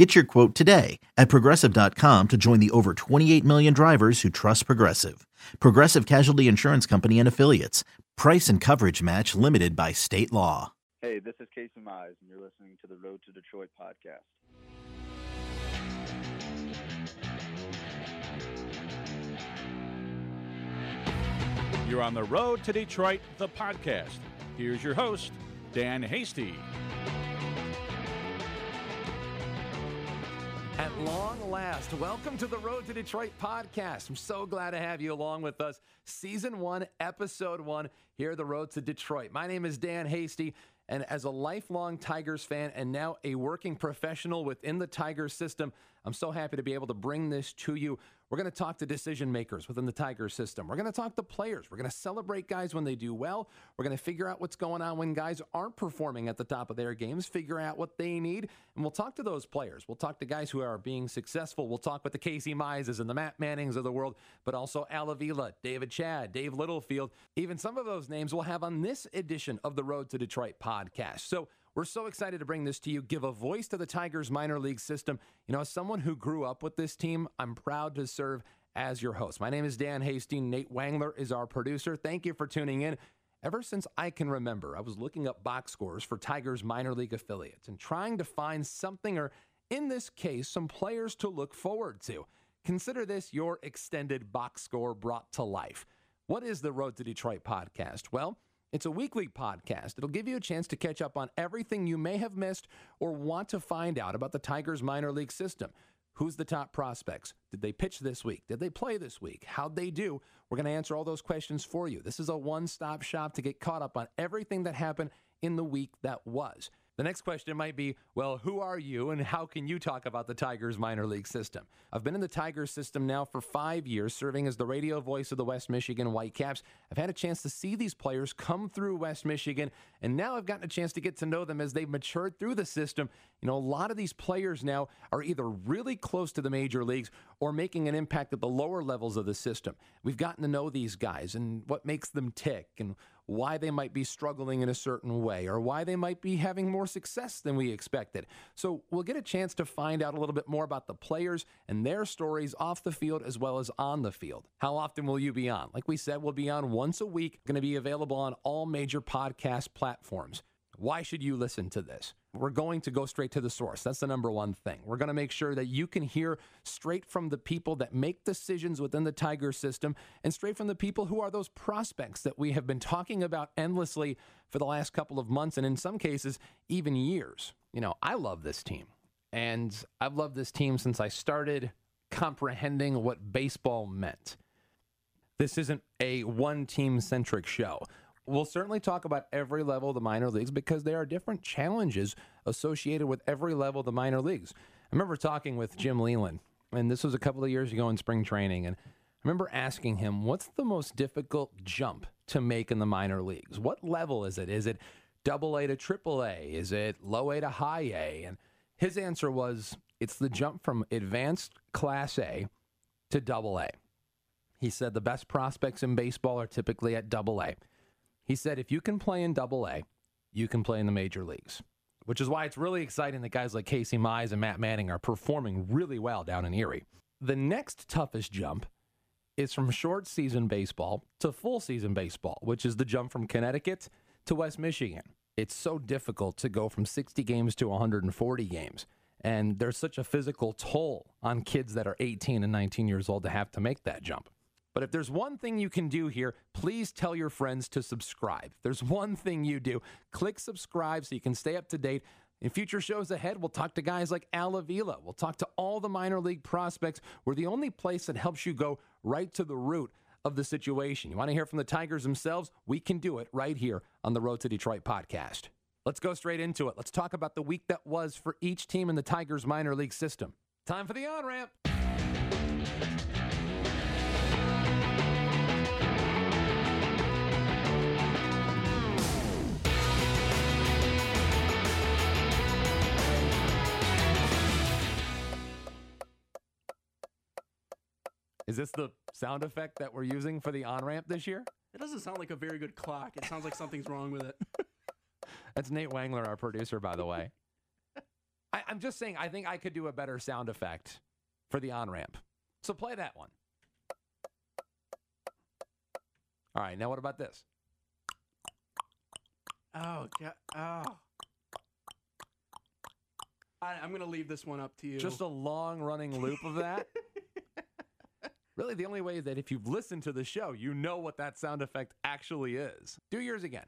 Get your quote today at progressive.com to join the over 28 million drivers who trust Progressive. Progressive Casualty Insurance Company and Affiliates. Price and coverage match limited by state law. Hey, this is Casey Mize, and you're listening to the Road to Detroit podcast. You're on the road to Detroit, the podcast. Here's your host, Dan Hasty. At long last, welcome to the Road to Detroit podcast. I'm so glad to have you along with us. Season one, episode one, here the Road to Detroit. My name is Dan Hasty, and as a lifelong Tigers fan and now a working professional within the Tigers system, I'm so happy to be able to bring this to you. We're going to talk to decision makers within the Tiger system. We're going to talk to players. We're going to celebrate guys when they do well. We're going to figure out what's going on when guys aren't performing at the top of their games, figure out what they need, and we'll talk to those players. We'll talk to guys who are being successful. We'll talk with the Casey Mizes and the Matt Mannings of the world, but also Al Avila, David Chadd, Dave Littlefield. Even some of those names we'll have on this edition of the Road to Detroit podcast. So we're so excited to bring this to you, give a voice to the Tigers minor league system. You know, as someone who grew up with this team, I'm proud to serve as your host. My name is Dan Hasty. Nate Wangler is our producer. Thank you for tuning in. Ever since I can remember, I was looking up box scores for Tigers minor league affiliates and trying to find something, or in this case, some players to look forward to. Consider this your extended box score brought to life. What is the Road to Detroit podcast? Well, it's a weekly podcast. It'll give you a chance to catch up on everything you may have missed or want to find out about the Tigers minor league system. Who's the top prospects? Did they pitch this week? Did they play this week? How'd they do? We're going to answer all those questions for you. This is a one stop shop to get caught up on everything that happened in the week that was. The next question might be, well, who are you and how can you talk about the Tigers minor league system? I've been in the Tigers system now for five years, serving as the radio voice of the West Michigan Whitecaps. I've had a chance to see these players come through West Michigan, and now I've gotten a chance to get to know them as they've matured through the system. You know, a lot of these players now are either really close to the major leagues or making an impact at the lower levels of the system. We've gotten to know these guys and what makes them tick and why they might be struggling in a certain way or why they might be having more success than we expected. So we'll get a chance to find out a little bit more about the players and their stories off the field as well as on the field. How often will you be on? Like we said, we'll be on once a week, going to be available on all major podcast platforms. Why should you listen to this? We're going to go straight to the source. That's the number one thing. We're going to make sure that you can hear straight from the people that make decisions within the Tiger system and straight from the people who are those prospects that we have been talking about endlessly for the last couple of months and in some cases, even years. You know, I love this team. And I've loved this team since I started comprehending what baseball meant. This isn't a one team centric show. We'll certainly talk about every level of the minor leagues because there are different challenges associated with every level of the minor leagues. I remember talking with Jim Leyland, and this was a couple of years ago in spring training, and I remember asking him, What's the most difficult jump to make in the minor leagues? What level is it? Is it double A to triple A? Is it low A to high A? And his answer was, It's the jump from advanced class A to double A. He said the best prospects in baseball are typically at double A. He said, if you can play in double A, you can play in the major leagues, which is why it's really exciting that guys like Casey Mize and Matt Manning are performing really well down in Erie. The next toughest jump is from short season baseball to full season baseball, which is the jump from Connecticut to West Michigan. It's so difficult to go from 60 games to 140 games. And there's such a physical toll on kids that are 18 and 19 years old to have to make that jump. But if there's one thing you can do here, please tell your friends to subscribe. If there's one thing you do, click subscribe so you can stay up to date. In future shows ahead, we'll talk to guys like Al Avila. We'll talk to all the minor league prospects. We're the only place that helps you go right to the root of the situation. You want to hear from the Tigers themselves? We can do it right here on the Road to Detroit podcast. Let's go straight into it. Let's talk about the week that was for each team in the Tigers minor league system. Time for the on ramp. Is this the sound effect that we're using for the on ramp this year? It doesn't sound like a very good clock. It sounds like something's wrong with it. That's Nate Wangler, our producer, by the way. I, I'm just saying, I think I could do a better sound effect for the on ramp. So play that one. All right, now what about this? Oh god. Oh. I, I'm gonna leave this one up to you. Just a long running loop of that. really, the only way is that if you've listened to the show, you know what that sound effect actually is. Do yours again.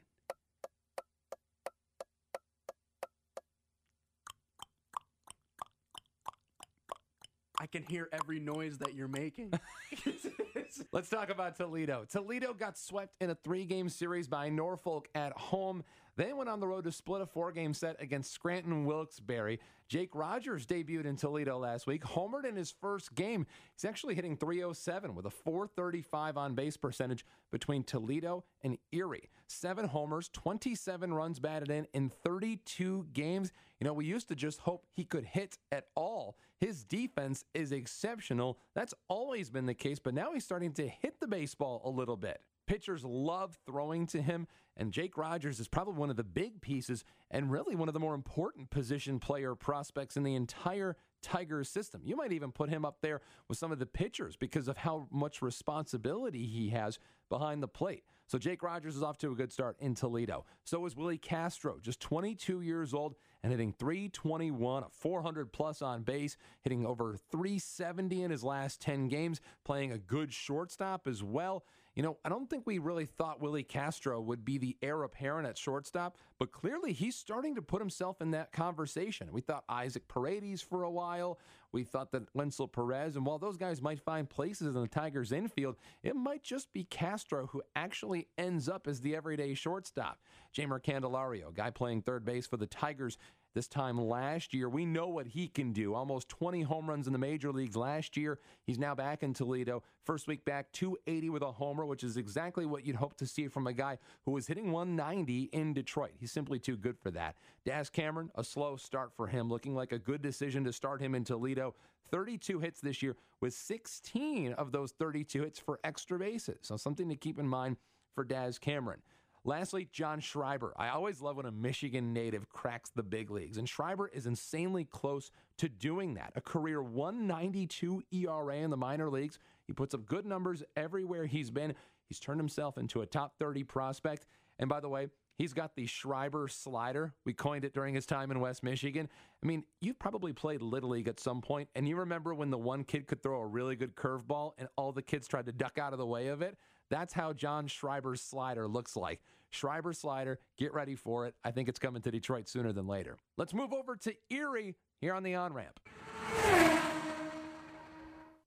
I can hear every noise that you're making. Let's talk about Toledo. Toledo got swept in a three game series by Norfolk at home. They went on the road to split a four game set against Scranton Wilkes-Barre. Jake Rogers debuted in Toledo last week, homered in his first game. He's actually hitting 307 with a 435 on base percentage between Toledo and Erie. Seven homers, 27 runs batted in in 32 games. You know, we used to just hope he could hit at all. His defense is exceptional. That's always been the case, but now he's starting to hit the baseball a little bit. Pitchers love throwing to him, and Jake Rogers is probably one of the big pieces and really one of the more important position player prospects in the entire Tigers system. You might even put him up there with some of the pitchers because of how much responsibility he has behind the plate. So Jake Rogers is off to a good start in Toledo. So is Willie Castro, just 22 years old and hitting 321, a 400 plus on base, hitting over 370 in his last 10 games, playing a good shortstop as well. You know, I don't think we really thought Willie Castro would be the heir apparent at shortstop, but clearly he's starting to put himself in that conversation. We thought Isaac Paredes for a while. We thought that Wenceel Perez, and while those guys might find places in the Tigers' infield, it might just be Castro who actually ends up as the everyday shortstop. Jeimer Candelario, guy playing third base for the Tigers, this time last year. We know what he can do. Almost 20 home runs in the major leagues last year. He's now back in Toledo. First week back, 280 with a homer, which is exactly what you'd hope to see from a guy who was hitting 190 in Detroit. He's simply too good for that. Daz Cameron, a slow start for him, looking like a good decision to start him in Toledo. 32 hits this year, with 16 of those 32 hits for extra bases. So something to keep in mind for Daz Cameron. Lastly, John Schreiber. I always love when a Michigan native cracks the big leagues, and Schreiber is insanely close to doing that. A career 192 ERA in the minor leagues. He puts up good numbers everywhere he's been. He's turned himself into a top 30 prospect. And by the way, He's got the Schreiber slider. We coined it during his time in West Michigan. I mean, you've probably played Little League at some point, and you remember when the one kid could throw a really good curveball and all the kids tried to duck out of the way of it? That's how John Schreiber's slider looks like. Schreiber slider, get ready for it. I think it's coming to Detroit sooner than later. Let's move over to Erie here on the on ramp.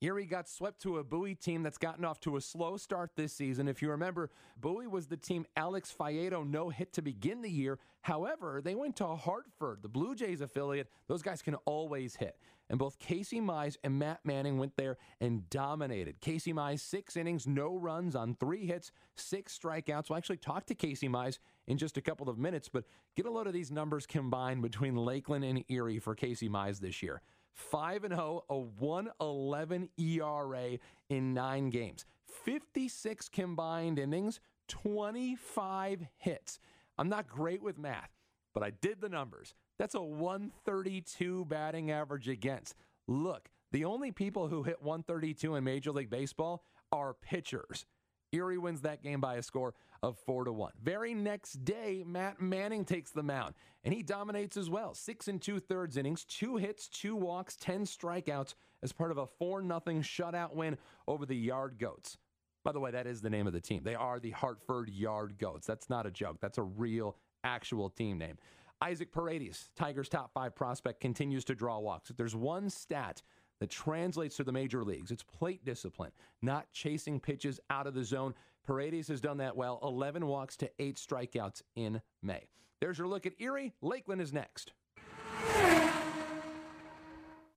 Erie got swept to a Bowie team that's gotten off to a slow start this season. If you remember, Bowie was the team Alex Faedo no hit to begin the year. However, they went to Hartford, the Blue Jays affiliate. Those guys can always hit. And both Casey Mize and Matt Manning went there and dominated. Casey Mize, six innings, no runs on three hits, six strikeouts. We'll actually talk to Casey Mize in just a couple of minutes, but get a load of these numbers combined between Lakeland and Erie for Casey Mize this year. 5 and 0, a 111 ERA in 9 games. 56 combined innings, 25 hits. I'm not great with math, but I did the numbers. That's a 132 batting average against. Look, the only people who hit 132 in Major League Baseball are pitchers. Erie wins that game by a score of 4 to 1. Very next day, Matt Manning takes the mound and he dominates as well. 6 and 2 thirds innings, 2 hits, 2 walks, 10 strikeouts as part of a 4 0 shutout win over the Yard Goats. By the way, that is the name of the team. They are the Hartford Yard Goats. That's not a joke. That's a real actual team name. Isaac Paredes, Tigers' top 5 prospect continues to draw walks. If there's one stat that translates to the major leagues. It's plate discipline, not chasing pitches out of the zone. Paredes has done that well 11 walks to 8 strikeouts in May. There's your look at Erie. Lakeland is next.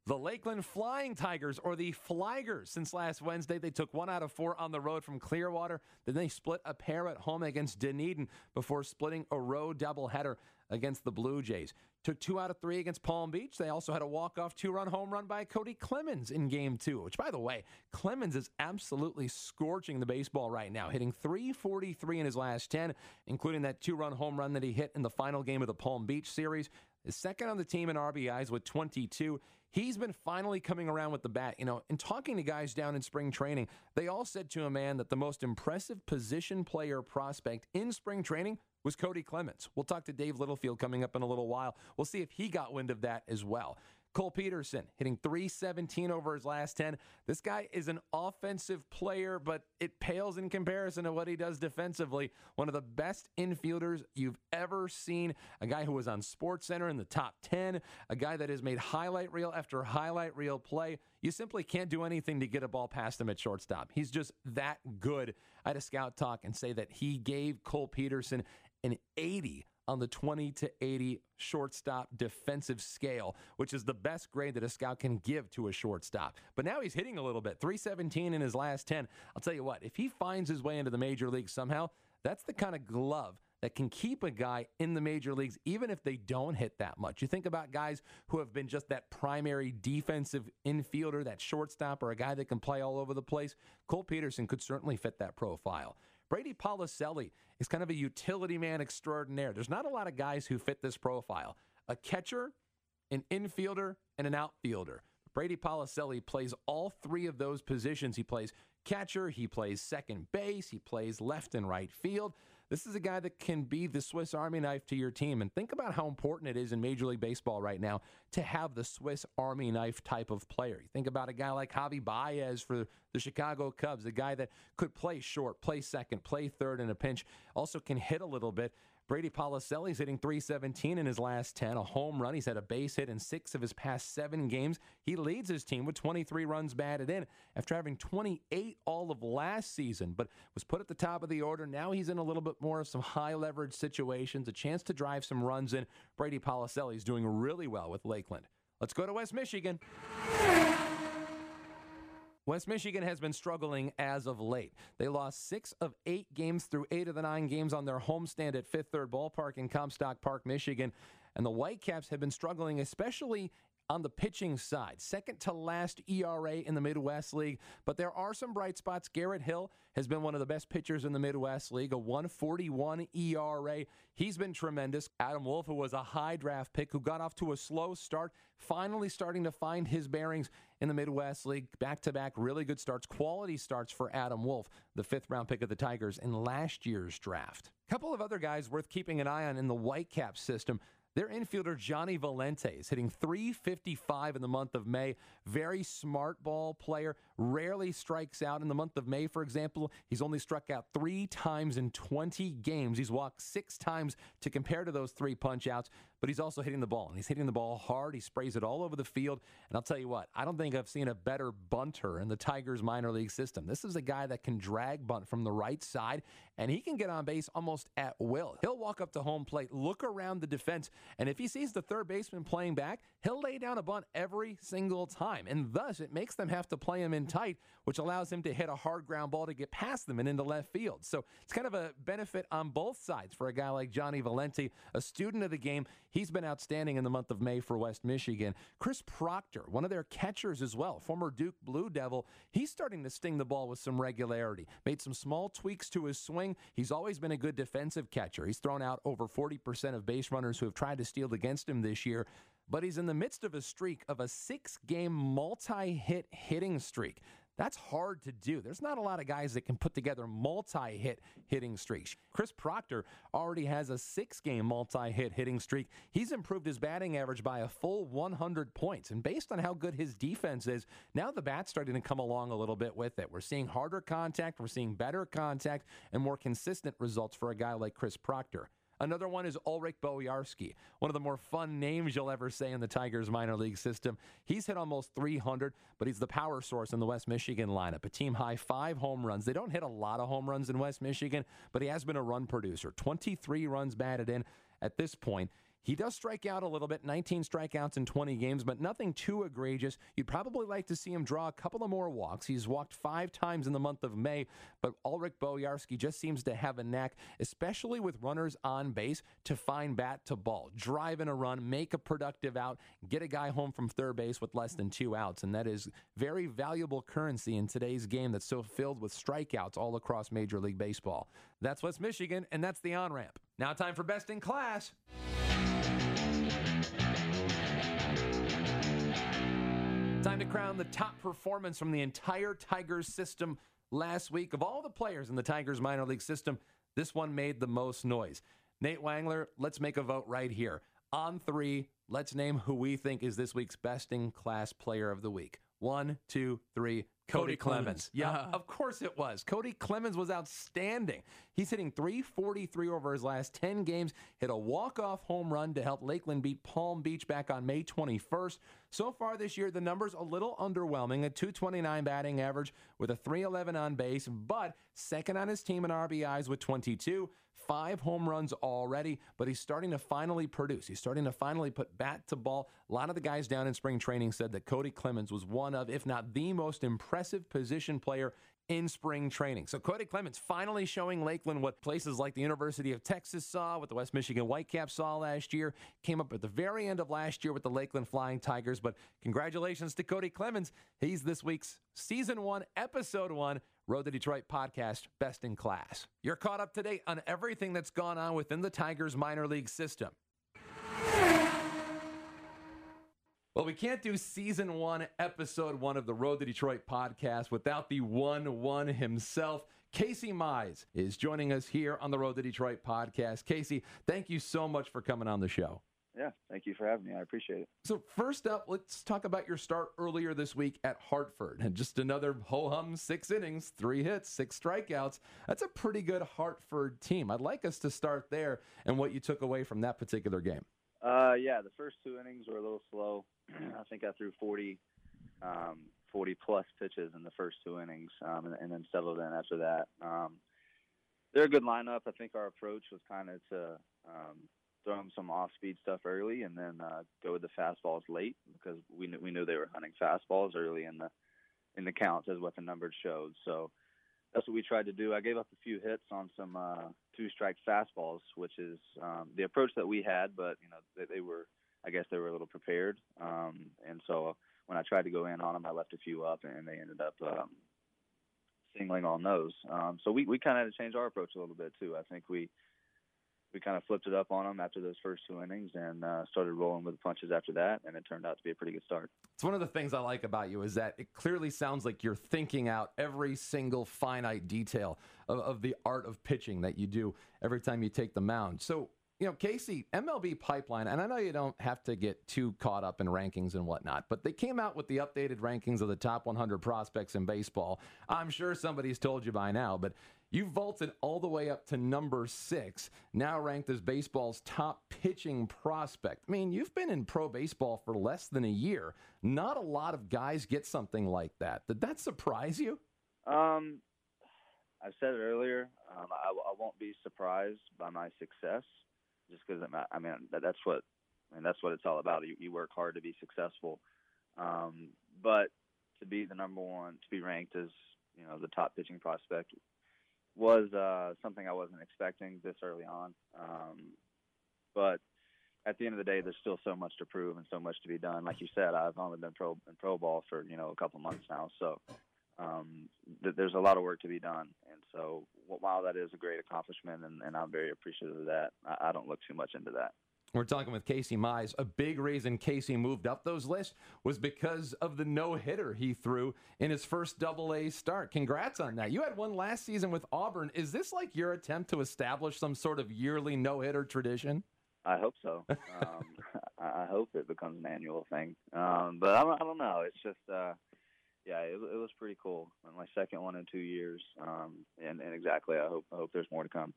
The Lakeland Flying Tigers, or the Flygers, since last Wednesday, they took one out of four on the road from Clearwater. Then they split a pair at home against Dunedin before splitting a road doubleheader against the Blue Jays. Took two out of three against Palm Beach. They also had a walk-off two-run home run by Kody Clemens in game two, which, by the way, Clemens is absolutely scorching the baseball right now, hitting 343 in his last 10, including that two-run home run that he hit in the final game of the Palm Beach series. Second on the team in RBIs with 22. He's been finally coming around with the bat. You know, and talking to guys down in spring training, they all said to a man that the most impressive position player prospect in spring training was Kody Clemens. We'll talk to Dave Littlefield coming up in a little while. We'll see if he got wind of that as well. Cole Peterson hitting 317 over his last 10. This guy is an offensive player, but it pales in comparison to what he does defensively. One of the best infielders you've ever seen. A guy who was on Sports Center in the top 10, a guy that has made highlight reel after highlight reel play. You simply can't do anything to get a ball past him at shortstop. He's just that good. I had a scout talk and say that he gave Cole Peterson an 80 on the 20 to 80 shortstop defensive scale, which is the best grade that a scout can give to a shortstop. But now he's hitting a little bit, 317 in his last 10. I'll tell you what, if he finds his way into the major league somehow, that's the kind of glove that can keep a guy in the major leagues even if they don't hit that much. You think about guys who have been just that primary defensive infielder, that shortstop, or a guy that can play all over the place. Cole Peterson could certainly fit that profile. Brady Policelli is kind of a utility man extraordinaire. There's not a lot of guys who fit this profile a catcher, an infielder, and an outfielder. Brady Policelli plays all three of those positions. He plays catcher, he plays second base, he plays left and right field. This is a guy that can be the Swiss Army knife to your team. And think about how important it is in Major League Baseball right now to have the Swiss Army knife type of player. You think about a guy like Javi Baez for the Chicago Cubs, a guy that could play short, play second, play third in a pinch, also can hit a little bit. Brady Policelli's hitting 317 in his last 10, a home run. He's had a base hit in six of his past seven games. He leads his team with 23 runs batted in after having 28 all of last season, but was put at the top of the order. Now he's in a little bit more of some high leverage situations, a chance to drive some runs in. Brady Policelli's doing really well with Lakeland. Let's go to West Michigan. West Michigan has been struggling as of late. They lost six of eight games through eight of the nine games on their homestand at Fifth Third Ballpark in Comstock Park, Michigan. And the Whitecaps have been struggling, especially on the pitching side. Second to last ERA in the Midwest League, but there are some bright spots. Garrett Hill has been one of the best pitchers in the Midwest League, a 141 ERA. He's been tremendous. Adam Wolf, who was a high draft pick, who got off to a slow start, finally starting to find his bearings in the Midwest League. Back to back, really good starts, quality starts for Adam Wolf, the fifth round pick of the Tigers in last year's draft. Couple of other guys worth keeping an eye on in the Whitecap system. Their infielder, Johnny Valente, is hitting 355 in the month of May. Very smart ball player. Rarely strikes out. In the month of May, for example, he's only struck out three times in 20 games. He's walked six times to compare to those three punch outs, but he's also hitting the ball. And he's hitting the ball hard. He sprays it all over the field. And I'll tell you what, I don't think I've seen a better bunter in the Tigers minor league system. This is a guy that can drag bunt from the right side, and he can get on base almost at will. He'll walk up to home plate, look around the defense, and if he sees the third baseman playing back, he'll lay down a bunt every single time. And thus, it makes them have to play him in tight, which allows him to hit a hard ground ball to get past them and into left field. So it's kind of a benefit on both sides for a guy like Johnny Valente, a student of the game. He's been outstanding in the month of May for West Michigan. Chris Proctor, one of their catchers as well, former Duke Blue Devil, he's starting to sting the ball with some regularity. Made some small tweaks to his swing. He's always been a good defensive catcher. He's thrown out over 40% of base runners who have tried to steal against him this year, but he's in the midst of a streak of a six game multi hit hitting streak. That's hard to do. There's not a lot of guys that can put together multi hit hitting streaks. Chris Proctor already has a six game multi hit hitting streak. He's improved his batting average by a full 100 points. And based on how good his defense is, now the bat's starting to come along a little bit with it. We're seeing harder contact, we're seeing better contact, and more consistent results for a guy like Chris Proctor. Another one is Ulrich Bojarski, one of the more fun names you'll ever say in the Tigers minor league system. He's hit almost 300, but he's the power source in the West Michigan lineup. A team high five home runs. They don't hit a lot of home runs in West Michigan, but he has been a run producer. 23 runs batted in at this point. He does strike out a little bit, 19 strikeouts in 20 games, but nothing too egregious. You'd probably like to see him draw a couple of more walks. He's walked five times in the month of May, but Ulrich Bojarski just seems to have a knack, especially with runners on base, to find bat to ball, drive in a run, make a productive out, get a guy home from third base with less than two outs. And that is very valuable currency in today's game that's so filled with strikeouts all across Major League Baseball. That's West Michigan, and that's the on ramp. Now, time for Best in Class. Time to crown the top performance from the entire Tigers system last week. Of all the players in the Tigers minor league system, this one made the most noise. Nate Wangler, let's make a vote right here. On three, let's name who we think is this week's best in class player of the week. One, two, three. Kody, Kody Clemens. Clemens. Yeah, Uh. of course it was. Kody Clemens was outstanding. He's hitting 343 over his last 10 games, hit a walk-off home run to help Lakeland beat Palm Beach back on May 21st. So far this year, the numbers a little underwhelming, a 229 batting average with a 311 on base, but second on his team in RBIs with 22, five home runs already, but he's starting to finally produce. He's starting to finally put bat to ball. A lot of the guys down in spring training said that Kody Clemens was one of, if not the most impressive position player in spring training. So Kody Clemens finally showing Lakeland what places like the University of Texas saw, what the West Michigan Whitecaps saw last year. Came up at the very end of last year with the Lakeland Flying Tigers. But congratulations to Kody Clemens. He's this week's season one, episode one. Road to Detroit podcast, best in class. You're caught up to date on everything that's gone on within the Tigers minor league system. Well, we can't do season one, episode one of the Road to Detroit podcast without the one one himself. Casey Mize is joining us here on the Road to Detroit podcast. Casey, thank you so much for coming on the show. Yeah, thank you for having me. I appreciate it. So, first up, let's talk about your start earlier this week at Hartford. And just another ho hum six innings, three hits, six strikeouts. That's a pretty good Hartford team. I'd like us to start there and what you took away from that particular game. Uh, yeah, the first two innings were a little slow. I think I threw 40, um, 40 plus pitches in the first two innings, um, and, and then settled in after that. Um, they're a good lineup. I think our approach was kind of to um, throw them some off-speed stuff early, and then uh, go with the fastballs late because we knew we knew they were hunting fastballs early in the in the counts, as what the numbers showed. So that's what we tried to do. I gave up a few hits on some uh, two-strike fastballs, which is um, the approach that we had, but you know they, they were, I guess they were a little prepared, um, and so when I tried to go in on them, I left a few up, and they ended up um, singling on those. Um, so we we kind of had to change our approach a little bit too. I think we we kind of flipped it up on them after those first two innings and uh, started rolling with the punches after that, and it turned out to be a pretty good start. It's one of the things I like about you is that it clearly sounds like you're thinking out every single finite detail of, of the art of pitching that you do every time you take the mound. So, you know, Casey, MLB Pipeline, and I know you don't have to get too caught up in rankings and whatnot, but they came out with the updated rankings of the top 100 prospects in baseball. I'm sure somebody's told you by now, but you vaulted all the way up to number six, now ranked as baseball's top pitching prospect. I mean, you've been in pro baseball for less than a year. Not a lot of guys get something like that. Did that surprise you? Um, I said it earlier. Um, I, I won't be surprised by my success, just because I mean that, that's what I mean that's what it's all about. You, you work hard to be successful, um, but to be the number one, to be ranked as you know the top pitching prospect was uh, something I wasn't expecting this early on. Um, but at the end of the day, there's still so much to prove and so much to be done. Like you said, I've only been pro in pro ball for you know a couple months now, so um, th- there's a lot of work to be done. And so while that is a great accomplishment, and, and I'm very appreciative of that, I, I don't look too much into that. We're talking with Casey Mize. A big reason Casey moved up those lists was because of the no hitter he threw in his first double A start. Congrats on that. You had one last season with Auburn. Is this like your attempt to establish some sort of yearly no hitter tradition? I hope so. Um, I hope it becomes an annual thing. Um, but I don't, I don't know. It's just, uh, yeah, it, it was pretty cool. My second one in two years, um, and, and exactly. I hope I hope there's more to come.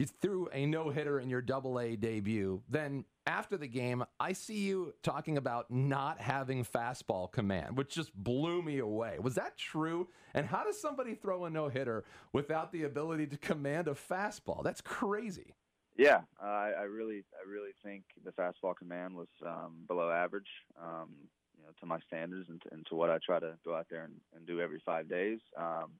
You threw a no hitter in your double A debut. Then after the game, I see you talking about not having fastball command, which just blew me away. Was that true? And how does somebody throw a no hitter without the ability to command a fastball? That's crazy. Yeah, uh, I, really, I really think the fastball command was um, below average, um, you know, to my standards and to, and to what I try to go out there and, and do every five days. Um,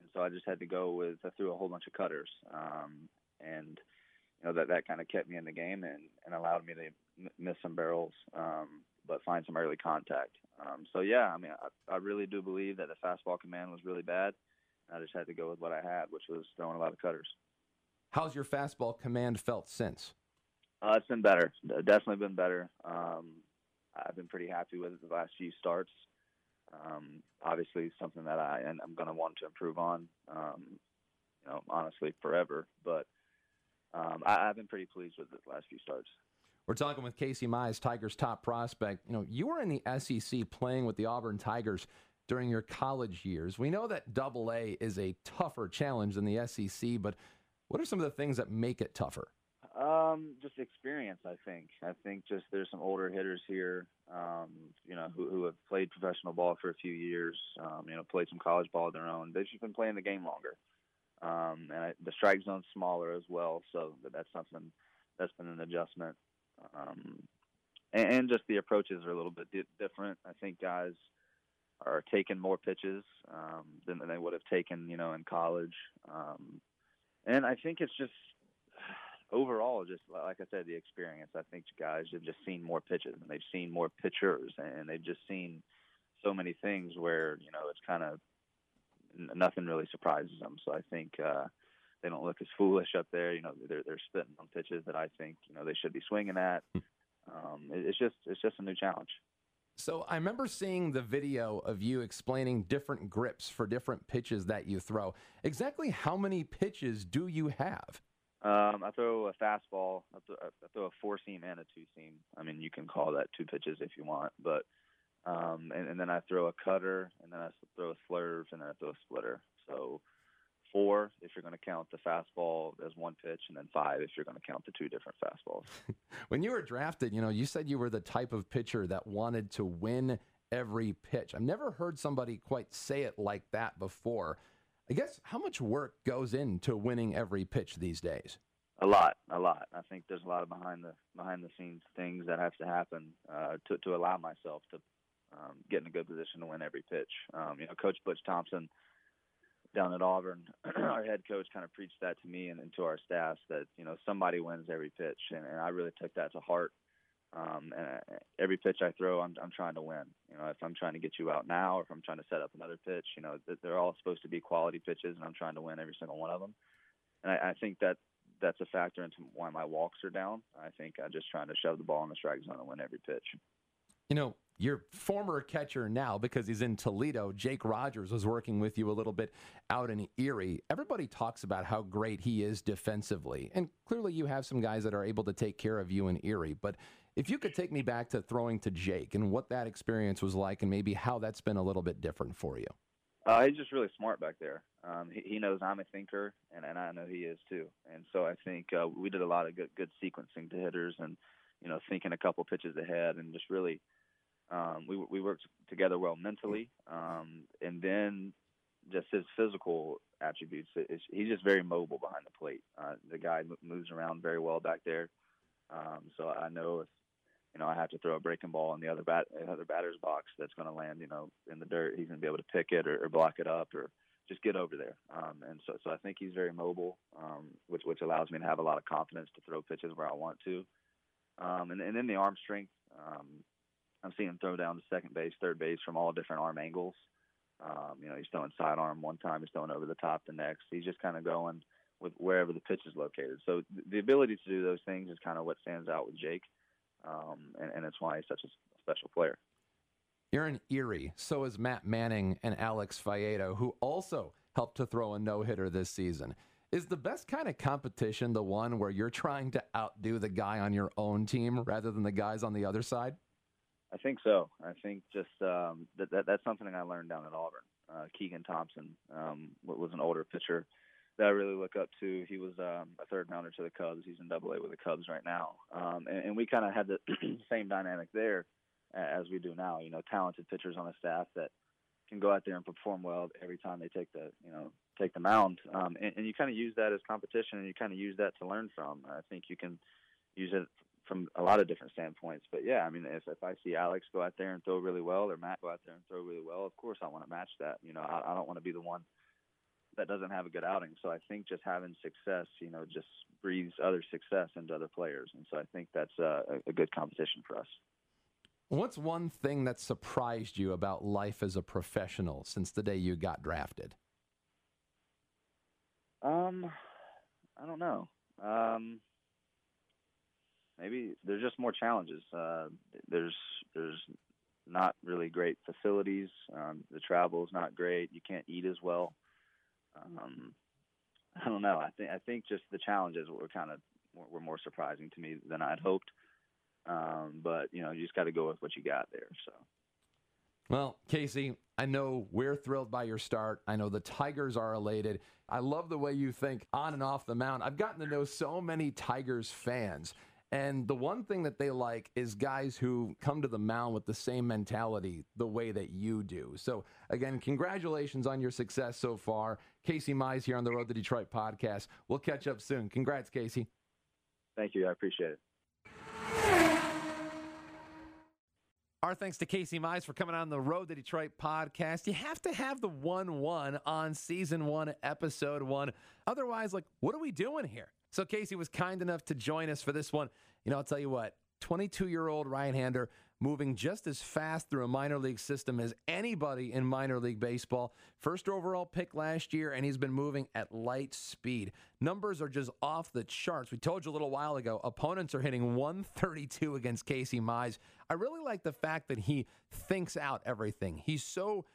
and so I just had to go with I threw a whole bunch of cutters, um, and you know that that kind of kept me in the game and, and allowed me to m- miss some barrels, um, but find some early contact. Um, so yeah, I mean, I, I really do believe that the fastball command was really bad. I just had to go with what I had, which was throwing a lot of cutters. How's your fastball command felt since? Uh, it's been better. Definitely been better. Um, I've been pretty happy with it the last few starts. Um, obviously, something that I and I'm going to want to improve on. Um, you know, honestly, forever. But um, I, I've been pretty pleased with the last few starts. We're talking with Casey Mize, Tigers' top prospect. You know, you were in the SEC playing with the Auburn Tigers during your college years. We know that Double A is a tougher challenge than the SEC, but what are some of the things that make it tougher? Um, just experience, I think. I think just there's some older hitters here, um, you know, who, who have played professional ball for a few years, um, you know, played some college ball of their own. They've just been playing the game longer. Um, and I, the strike zone's smaller as well, so that's something that's been an adjustment. Um, and, and just the approaches are a little bit di- different. I think guys are taking more pitches um, than, than they would have taken, you know, in college. Um, and I think it's just overall, just like I said, the experience. I think guys have just seen more pitches and they've seen more pitchers and they've just seen so many things where you know it's kind of nothing really surprises them. So I think uh, they don't look as foolish up there. You know, they're they're spitting on pitches that I think you know they should be swinging at. Hmm. Um, it, it's just it's just a new challenge. So I remember seeing the video of you explaining different grips for different pitches that you throw. Exactly how many pitches do you have? Um, I throw a fastball. I throw, I throw a four seam and a two seam. I mean, you can call that two pitches if you want, but um, and, and then I throw a cutter, and then I throw a slurve, and then I throw a splitter. So four if you're going to count the fastball as one pitch, and then five if you're going to count the two different fastballs. when you were drafted, you know, you said you were the type of pitcher that wanted to win every pitch. I've never heard somebody quite say it like that before. I guess how much work goes into winning every pitch these days? A lot, a lot. I think there's a lot of behind the behind the scenes things that have to happen uh, to to allow myself to um, get in a good position to win every pitch. Um, you know, Coach Butch Thompson down at Auburn, our head coach kind of preached that to me and, and to our staff that you know somebody wins every pitch, and, and I really took that to heart. Um, and uh, every pitch I throw, I'm I'm trying to win. You know, if I'm trying to get you out now, or if I'm trying to set up another pitch, you know, they're all supposed to be quality pitches, and I'm trying to win every single one of them. And I, I think that that's a factor into why my walks are down. I think I'm just trying to shove the ball in the strike zone and win every pitch. You know, your former catcher now, because he's in Toledo, Jake Rogers was working with you a little bit out in Erie. Everybody talks about how great he is defensively. And clearly, you have some guys that are able to take care of you in Erie. But if you could take me back to throwing to Jake and what that experience was like, and maybe how that's been a little bit different for you. Uh, he's just really smart back there. Um, he, he knows I'm a thinker, and, and I know he is too. And so I think uh, we did a lot of good, good sequencing to hitters, and you know, thinking a couple pitches ahead, and just really um, we we worked together well mentally, um, and then just his physical attributes. It's, he's just very mobile behind the plate. Uh, the guy moves around very well back there. Um, so I know if you know I have to throw a breaking ball in the other bat other batter's box that's going to land you know in the dirt, he's going to be able to pick it or, or block it up or just get over there. Um, and so so I think he's very mobile, um, which which allows me to have a lot of confidence to throw pitches where I want to. Um, and, and then the arm strength. Um, I'm seeing him throw down to second base, third base from all different arm angles. Um, you know, he's throwing sidearm one time, he's throwing over the top the next. He's just kind of going with wherever the pitch is located. So the ability to do those things is kind of what stands out with Jake, um, and, and it's why he's such a special player. You're in Erie. So is Matt Manning and Alex Faedo, who also helped to throw a no hitter this season. Is the best kind of competition the one where you're trying to outdo the guy on your own team rather than the guys on the other side? I think so. I think just um, that, that that's something I learned down at Auburn. Uh, Keegan Thompson um, was an older pitcher that I really look up to. He was um, a third rounder to the Cubs. He's in Double A with the Cubs right now, um, and, and we kind of had the same dynamic there as we do now. You know, talented pitchers on the staff that can go out there and perform well every time they take the you know take the mound, um, and, and you kind of use that as competition, and you kind of use that to learn from. I think you can use it from a lot of different standpoints. But yeah, I mean, if if I see Alex go out there and throw really well, or Matt go out there and throw really well, of course I want to match that. You know, I, I don't want to be the one that doesn't have a good outing. So I think just having success, you know, just breathes other success into other players, and so I think that's a, a good competition for us. What's one thing that surprised you about life as a professional since the day you got drafted? Um, I don't know. Um, maybe there's just more challenges. Uh, there's there's not really great facilities. Um, the travel is not great. You can't eat as well. Um, I don't know. I think I think just the challenges were kind of were more surprising to me than I'd hoped. Um, but you know, you just got to go with what you got there. So. Well, Casey, I know we're thrilled by your start. I know the Tigers are elated. I love the way you think on and off the mound. I've gotten to know so many Tigers fans. And the one thing that they like is guys who come to the mound with the same mentality the way that you do. So, again, congratulations on your success so far. Casey Mize here on the Road to Detroit podcast. We'll catch up soon. Congrats, Casey. Thank you. I appreciate it. Our thanks to Casey Mize for coming on the Road to Detroit podcast. You have to have the 1 1 on season one, episode one. Otherwise, like, what are we doing here? So, Casey was kind enough to join us for this one. You know, I'll tell you what, 22 year old right hander moving just as fast through a minor league system as anybody in minor league baseball. First overall pick last year, and he's been moving at light speed. Numbers are just off the charts. We told you a little while ago, opponents are hitting 132 against Casey Mize. I really like the fact that he thinks out everything. He's so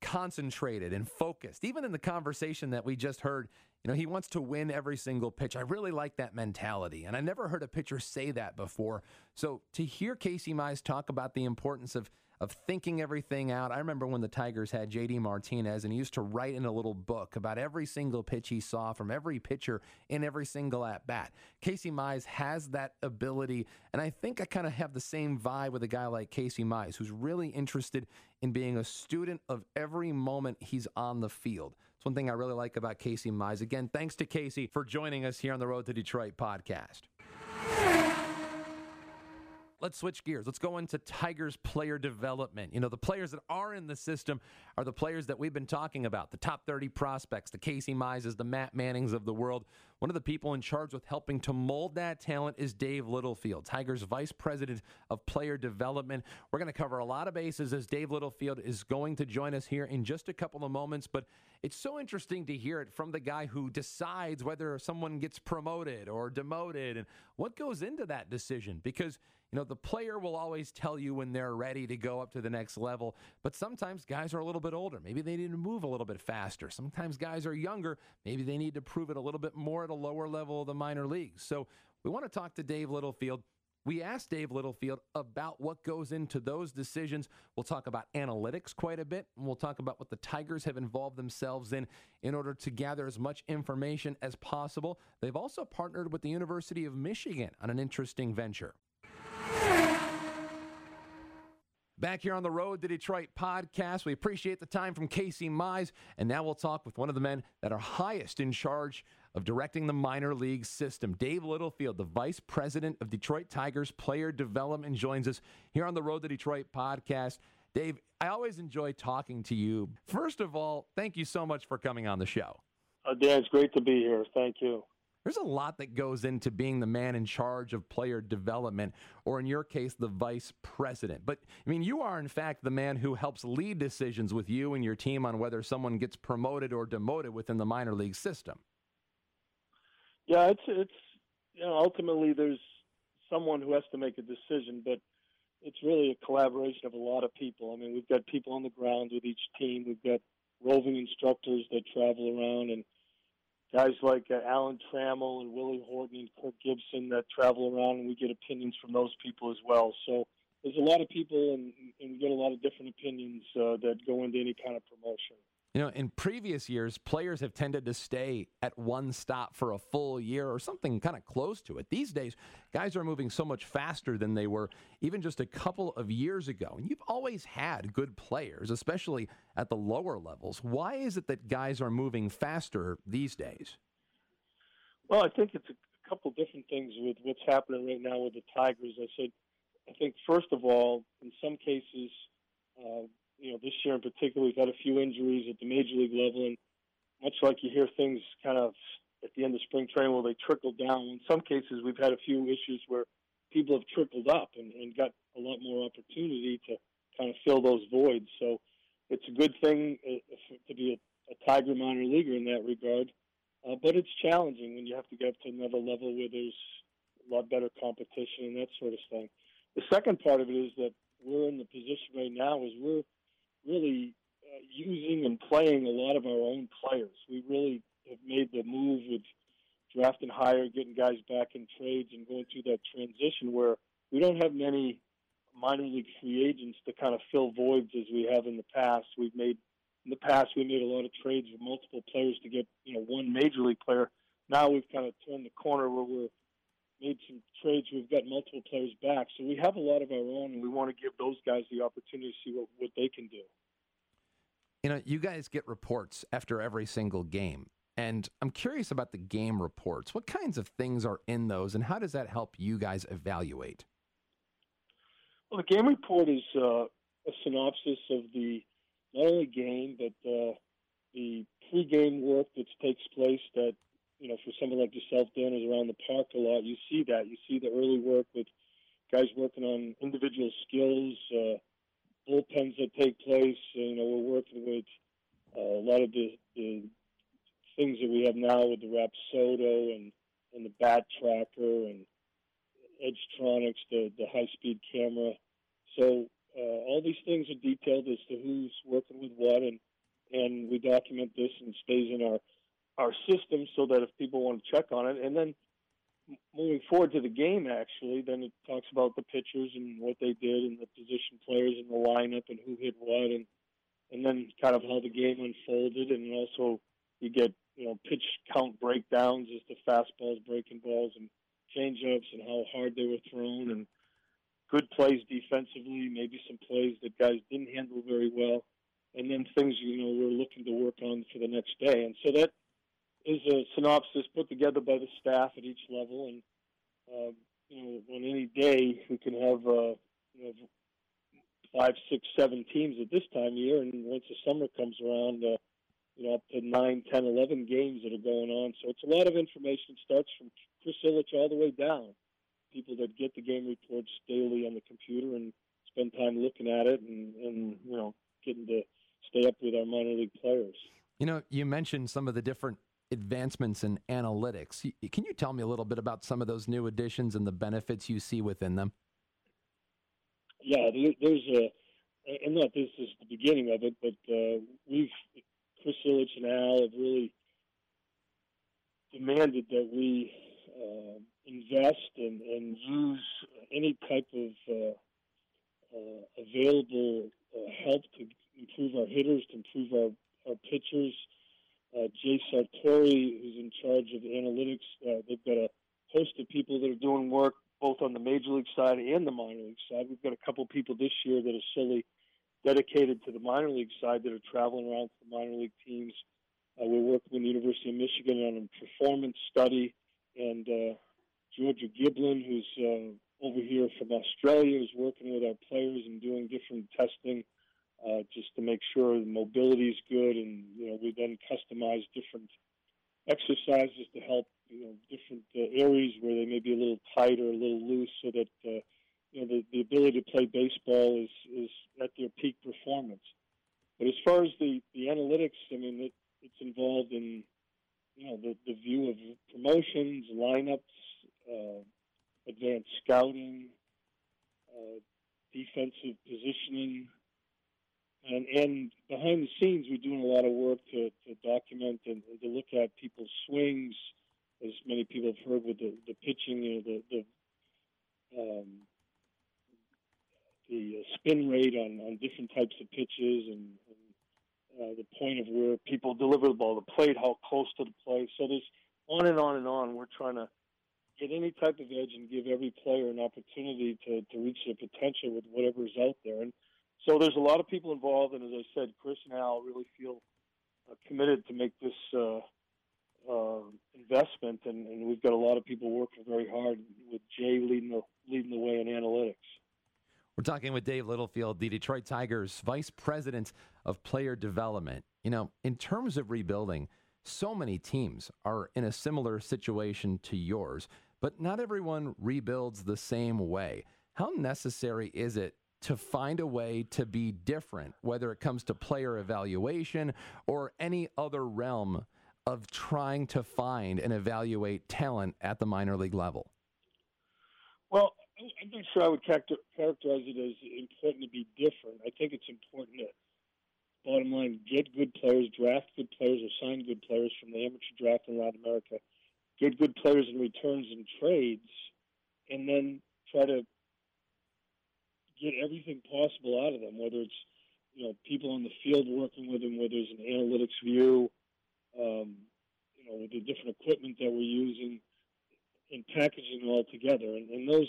concentrated and focused. Even in the conversation that we just heard, you know, he wants to win every single pitch. I really like that mentality. And I never heard a pitcher say that before. So to hear Casey Mize talk about the importance of of thinking everything out. I remember when the Tigers had JD Martinez and he used to write in a little book about every single pitch he saw from every pitcher in every single at bat. Casey Mize has that ability, and I think I kind of have the same vibe with a guy like Casey Mize, who's really interested in being a student of every moment he's on the field. It's one thing I really like about Casey Mize. Again, thanks to Casey for joining us here on the Road to Detroit podcast. Let's switch gears. Let's go into Tigers player development. You know, the players that are in the system are the players that we've been talking about the top 30 prospects, the Casey Mizes, the Matt Mannings of the world. One of the people in charge with helping to mold that talent is Dave Littlefield, Tigers Vice President of Player Development. We're going to cover a lot of bases as Dave Littlefield is going to join us here in just a couple of moments. But it's so interesting to hear it from the guy who decides whether someone gets promoted or demoted and what goes into that decision because you know, the player will always tell you when they're ready to go up to the next level, but sometimes guys are a little bit older. Maybe they need to move a little bit faster. Sometimes guys are younger. Maybe they need to prove it a little bit more at a lower level of the minor leagues. So we want to talk to Dave Littlefield. We asked Dave Littlefield about what goes into those decisions. We'll talk about analytics quite a bit, and we'll talk about what the Tigers have involved themselves in in order to gather as much information as possible. They've also partnered with the University of Michigan on an interesting venture. Back here on the Road to Detroit podcast, we appreciate the time from Casey Mize, and now we'll talk with one of the men that are highest in charge of directing the minor league system. Dave Littlefield, the Vice President of Detroit Tigers Player Development, joins us here on the Road to Detroit podcast. Dave, I always enjoy talking to you. First of all, thank you so much for coming on the show. Uh, Dan, it's great to be here. Thank you. There's a lot that goes into being the man in charge of player development, or in your case, the vice president. But I mean, you are in fact the man who helps lead decisions with you and your team on whether someone gets promoted or demoted within the minor league system. Yeah, it's it's you know ultimately there's someone who has to make a decision, but it's really a collaboration of a lot of people. I mean, we've got people on the ground with each team. We've got roving instructors that travel around and guys like uh, Alan Trammell and Willie Horton and Kirk Gibson that travel around, and we get opinions from those people as well. So there's a lot of people, and, and we get a lot of different opinions uh, that go into any kind of promotion. You know, in previous years, players have tended to stay at one stop for a full year or something kind of close to it. These days, guys are moving so much faster than they were even just a couple of years ago. And you've always had good players, especially at the lower levels. Why is it that guys are moving faster these days? Well, I think it's a couple different things with what's happening right now with the Tigers. I said, I think first of all, in some cases, uh, you know, this year in particular, we've had a few injuries at the major league level, and much like you hear things kind of at the end of spring training where they trickle down. In some cases, we've had a few issues where people have trickled up and, and got a lot more opportunity to kind of fill those voids. So it's a good thing uh, to be a, a Tiger minor leaguer in that regard. Uh, but it's challenging when you have to get up to another level where there's a lot better competition and that sort of thing. The second part of it is that we're in the position right now is we're really uh, using and playing a lot of our own players. We really have made the move with drafting higher, getting guys back in trades, and going through that transition where we don't have many minor league free agents to kind of fill voids as we have in the past. We've made in the past we made a lot of trades with multiple players to get you know one major league player. Now we've kind of turned the corner where we're made some trades. We've got multiple players back, so we have a lot of our own, and we want to give those guys the opportunity to see what, what they can do. You know, you guys get reports after every single game, and I'm curious about the game reports. What kinds of things are in those, and how does that help you guys evaluate? Well, the game report is uh, a synopsis of the not only game but uh, the pre-game work that takes place that you know, for someone like yourself, Dan, is around the park a lot. You see that. You see the early work with guys working on individual skills, uh, bullpens that take place. You know, we're working with uh, a lot of the, the things that we have now with the Rapsodo and and the Bat Tracker and Edgertronics, the the high speed camera. So uh, all these things are detailed as to who's working with what, and and we document this and stays in our our system so that if people want to check on it, and then moving forward to the game, actually, then it talks about the pitchers and what they did, and the position players and the lineup, and who hit what, and and then kind of how the game unfolded, and also you get you know pitch count breakdowns as to fastballs, breaking balls, and changeups, and how hard they were thrown, and good plays defensively, maybe some plays that guys didn't handle very well, and then things you know we're looking to work on for the next day, and so that is a synopsis put together by the staff at each level, and uh, you know, on any day we can have uh, you know five, six, seven teams at this time of year, and once the summer comes around, uh, you know, up to nine, ten, eleven games that are going on. So it's a lot of information. It starts from Chris Ilitch all the way down. People that get the game reports daily on the computer and spend time looking at it, and, and you know, getting to stay up with our minor league players. You know, you mentioned some of the different advancements in analytics. Can you tell me a little bit about some of those new additions and the benefits you see within them? Yeah, there's a, and not this is the beginning of it, but uh, we've, Chris Ilitch and Al have really demanded that we uh, invest and, and use any type of uh, uh available uh, help to improve our hitters, to improve our, our pitchers, uh, Jay Sartori, who's in charge of analytics. Uh, they've got a host of people that are doing work both on the major league side and the minor league side. We've got a couple people this year that are solely dedicated to the minor league side that are traveling around to the minor league teams. Uh, we're working with the University of Michigan on a performance study, and uh, Georgia Giblin, who's uh, over here from Australia, is working with our players and doing different testing uh, just to make sure the mobility is good, and you know we then customize different exercises to help you know different uh, areas where they may be a little tight or a little loose, so that uh, you know the, the ability to play baseball is is at their peak performance. But as far as the the analytics, I mean it, it's involved in you know the the view of promotions, lineups, uh, advanced scouting, uh, defensive positioning and, and behind the scenes, we're doing a lot of work to, to document and to look at people's swings, as many people have heard with the, the pitching, you know, the the, um, the spin rate on, on different types of pitches, and, and uh, the point of where people deliver the ball, the plate, how close to the plate. So there's on and on and on. We're trying to get any type of edge and give every player an opportunity to, to reach their potential with whatever is out there. And so there's a lot of people involved. And as I said, Chris and Al really feel uh, committed to make this uh, uh, investment, and, and we've got a lot of people working very hard with Jay leading the leading the way in analytics. We're talking with Dave Littlefield, the Detroit Tigers Vice President of Player Development. You know, in terms of rebuilding, so many teams are in a similar situation to yours, but not everyone rebuilds the same way. How necessary is it to find a way to be different, whether it comes to player evaluation or any other realm of trying to find and evaluate talent at the minor league level? Well, I'm not sure I would characterize it as important to be different. I think it's important to, bottom line, get good players, draft good players, or sign good players from the amateur draft in Latin America, get good players in returns and trades, and then try to get everything possible out of them, whether it's you know people on the field working with them, whether it's an analytics view, um, you know, with the different equipment that we're using, and packaging it all together. And, and those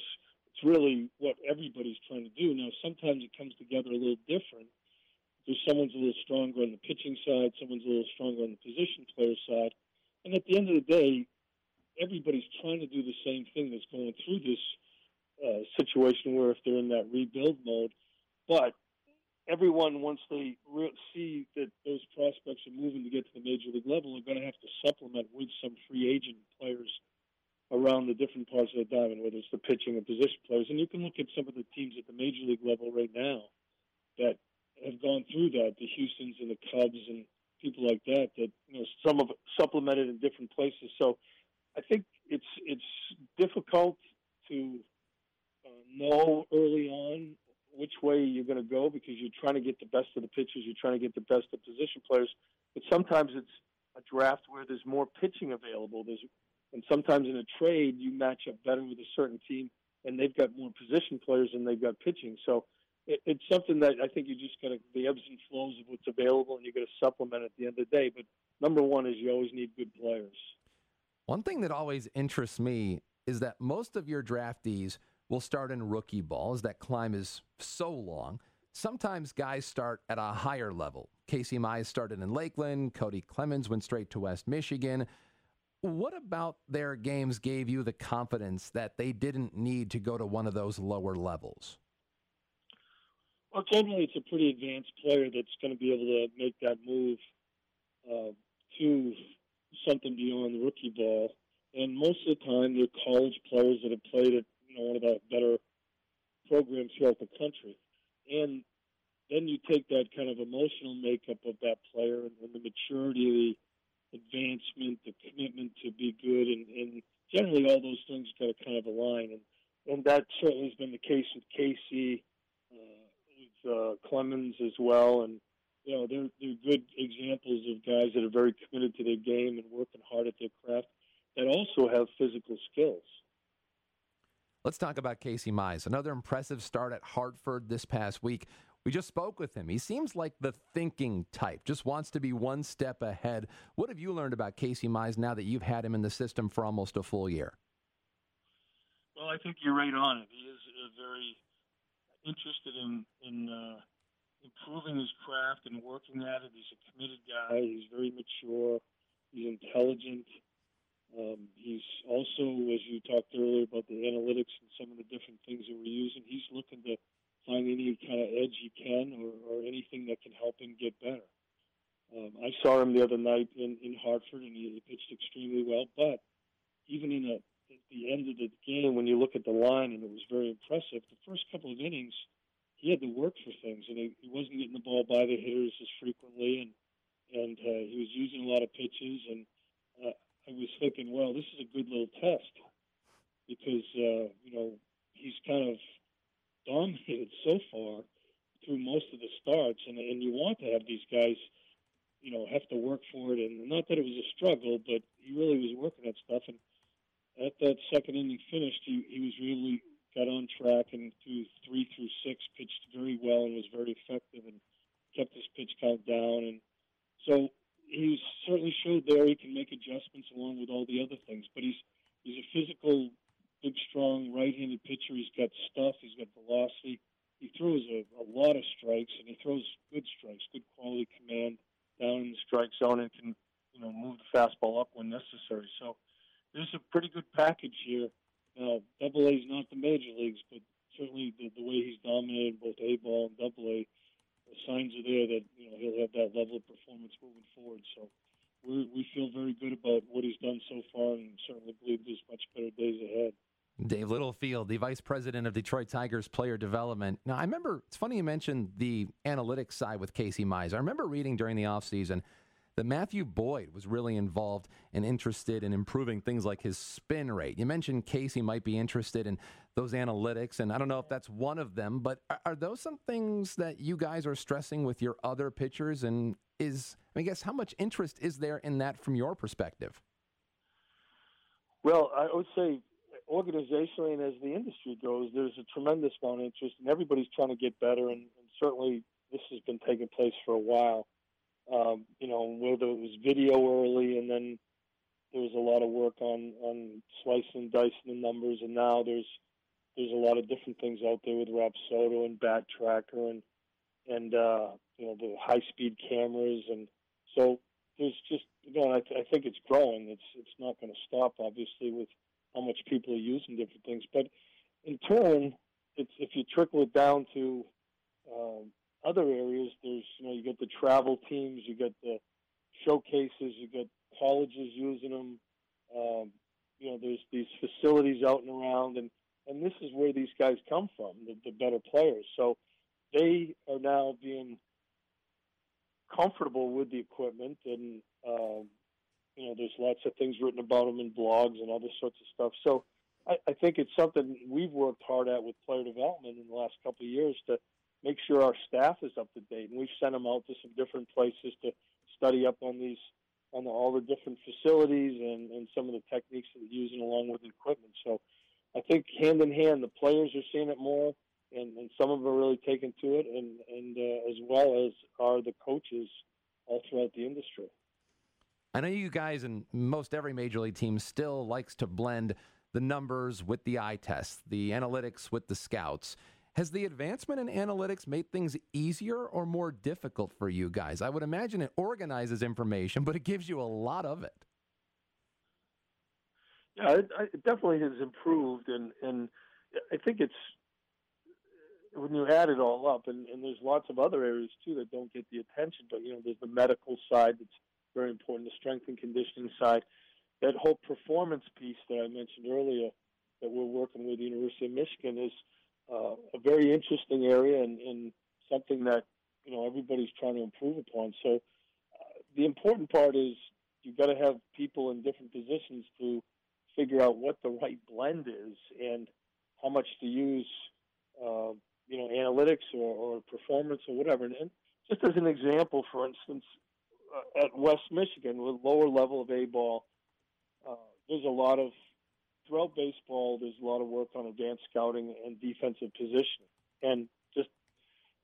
it's really what everybody's trying to do. Now, sometimes it comes together a little different. There's someone's a little stronger on the pitching side, someone's a little stronger on the position player side. And at the end of the day, everybody's trying to do the same thing that's going through this uh, situation where if they're in that rebuild mode. But everyone, once they re- see that those prospects are moving to get to the major league level, are going to have to supplement with some free agent players around the different parts of the diamond, whether it's the pitching and position players. And you can look at some of the teams at the major league level right now that have gone through that, the Houston's and the Cubs and people like that, that you know some of supplemented in different places. So I think it's it's difficult to know early on which way you're going to go because you're trying to get the best of the pitchers, you're trying to get the best of position players. But sometimes it's a draft where there's more pitching available. There's and sometimes in a trade, you match up better with a certain team, and they've got more position players and they've got pitching. So it, it's something that I think you just got to the ebbs and flows of what's available, and you got to supplement at the end of the day. But number one is you always need good players. One thing that always interests me is that most of your draftees will start in rookie ball, as that climb is so long. Sometimes guys start at a higher level. Casey Mize started in Lakeland. Kody Clemens went straight to West Michigan. What about their games gave you the confidence that they didn't need to go to one of those lower levels? Well, generally, it's a pretty advanced player that's going to be able to make that move uh, to something beyond rookie ball. And most of the time, they're college players that have played at know one of the better programs throughout the country. And then you take that kind of emotional makeup of that player and, and the maturity the advancement, the commitment to be good, and, and generally all those things got to kind of align. And, and that certainly has been the case with Casey, uh, with uh, Clemens as well. And, you know, they're, they're good examples of guys that are very committed to their game and working hard at their craft that also have physical skills. Let's talk about Casey Mize. Another impressive start at Hartford this past week. We just spoke with him. He seems like the thinking type, just wants to be one step ahead. What have you learned about Casey Mize now that you've had him in the system for almost a full year? Well, I think you're right on it. He is uh, very interested in in uh, improving his craft and working at it. He's a committed guy. He's very mature. He's intelligent. Um, he's also, as you talked earlier about the analytics and some of the different things that we're using, he's looking to find any kind of edge he can or, or anything that can help him get better. Um, I saw him the other night in, in Hartford, and he, he pitched extremely well. But even in a, at the end of the game, when you look at the line, and it was very impressive, the first couple of innings, he had to work for things, and he, he wasn't getting the ball by the hitters as frequently, and and uh, he was using a lot of pitches. And uh, I was thinking, well, this is a good little test because uh, you know he's kind of dominated so far through most of the starts, and and you want to have these guys, you know, have to work for it. And not that it was a struggle, but he really was working at stuff. And at that second inning finished, he he was really got on track and through three through six pitched very well and was very effective and kept his pitch count down. And So he's certainly showed there he can make adjustments along with all the other things. But he's he's a physical, big, strong right-handed pitcher. He's got stuff. He's got velocity. He throws a, a lot of strikes, and he throws good strikes, good quality command down in the strike zone, and can you know move the fastball up when necessary. So there's a pretty good package here. Uh, double A is not the major leagues, but certainly the, the way he's dominated both A ball and double A, the signs are there that you know he'll have that level of performance moving forward. So we we feel very good about what he's done so far, and certainly believe there's much better days ahead. Dave Littlefield, the vice president of Detroit Tigers player development. Now, I remember it's funny you mentioned the analytics side with Casey Mize. I remember reading during the offseason that Matthew Boyd was really involved and interested in improving things like his spin rate. You mentioned Casey might be interested in those analytics, and I don't know if that's one of them, but are, those some things that you guys are stressing with your other pitchers? And is, I mean, guess, how much interest is there in that from your perspective? Well, I would say organizationally and as the industry goes, there's a tremendous amount of interest, and everybody's trying to get better, and, and certainly this has been taking place for a while um, you know, whether it was video early and then there was a lot of work on, on slicing and dicing the numbers, and now there's there's a lot of different things out there with Rapsodo and Bat Tracker and and uh, you know the high speed cameras, and so there's just again I, th- I think it's growing. It's it's not going to stop, obviously, with how much people are using different things, but in turn, it's if you trickle it down to um, other areas, there's you know you get the travel teams, you get the showcases, you get colleges using them. Um, you know, there's these facilities out and around, and and this is where these guys come from, the, the better players. So they are now being comfortable with the equipment, and um, you know, there's lots of things written about them in blogs and other sorts of stuff. So I, I think it's something we've worked hard at with player development in the last couple of years to make sure our staff is up to date. And we've sent them out to some different places to study up on these, on the, all the different facilities and, and some of the techniques that they're using along with the equipment. So I think hand in hand, the players are seeing it more, and, and some of them are really taking to it, and, and uh, as well as are the coaches all throughout the industry. I know you guys and most every major league team still likes to blend the numbers with the eye test, the analytics with the scouts. Has the advancement in analytics made things easier or more difficult for you guys? I would imagine it organizes information, but it gives you a lot of it. Yeah, it, it definitely has improved, and and I think it's when you add it all up, and, and there's lots of other areas too that don't get the attention. But you know, there's the medical side that's very important, the strength and conditioning side, that whole performance piece that I mentioned earlier that we're working with the University of Michigan is uh, a very interesting area and, and, something that you know everybody's trying to improve upon. So uh, the important part is you've got to have people in different positions to figure out what the right blend is and how much to use, uh, you know, analytics or, or, performance or whatever. And, just as an example, for instance, uh, at West Michigan with lower level of A ball, uh, there's a lot of throughout baseball, there's a lot of work on advanced scouting and defensive positioning. And just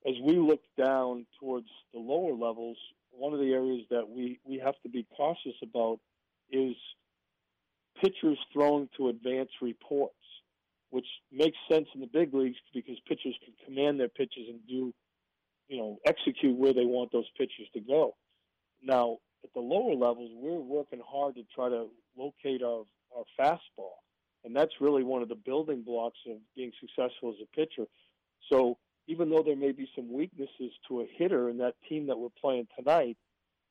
as we look down towards the lower levels, one of the areas that we, we have to be cautious about is pitchers throwing to advanced reports, which makes sense in the big leagues because pitchers can command their pitches and do, you know, execute where they want those pitches to go. Now, at the lower levels, we're working hard to try to locate our, our fastball and that's really one of the building blocks of being successful as a pitcher. So even though there may be some weaknesses to a hitter in that team that we're playing tonight,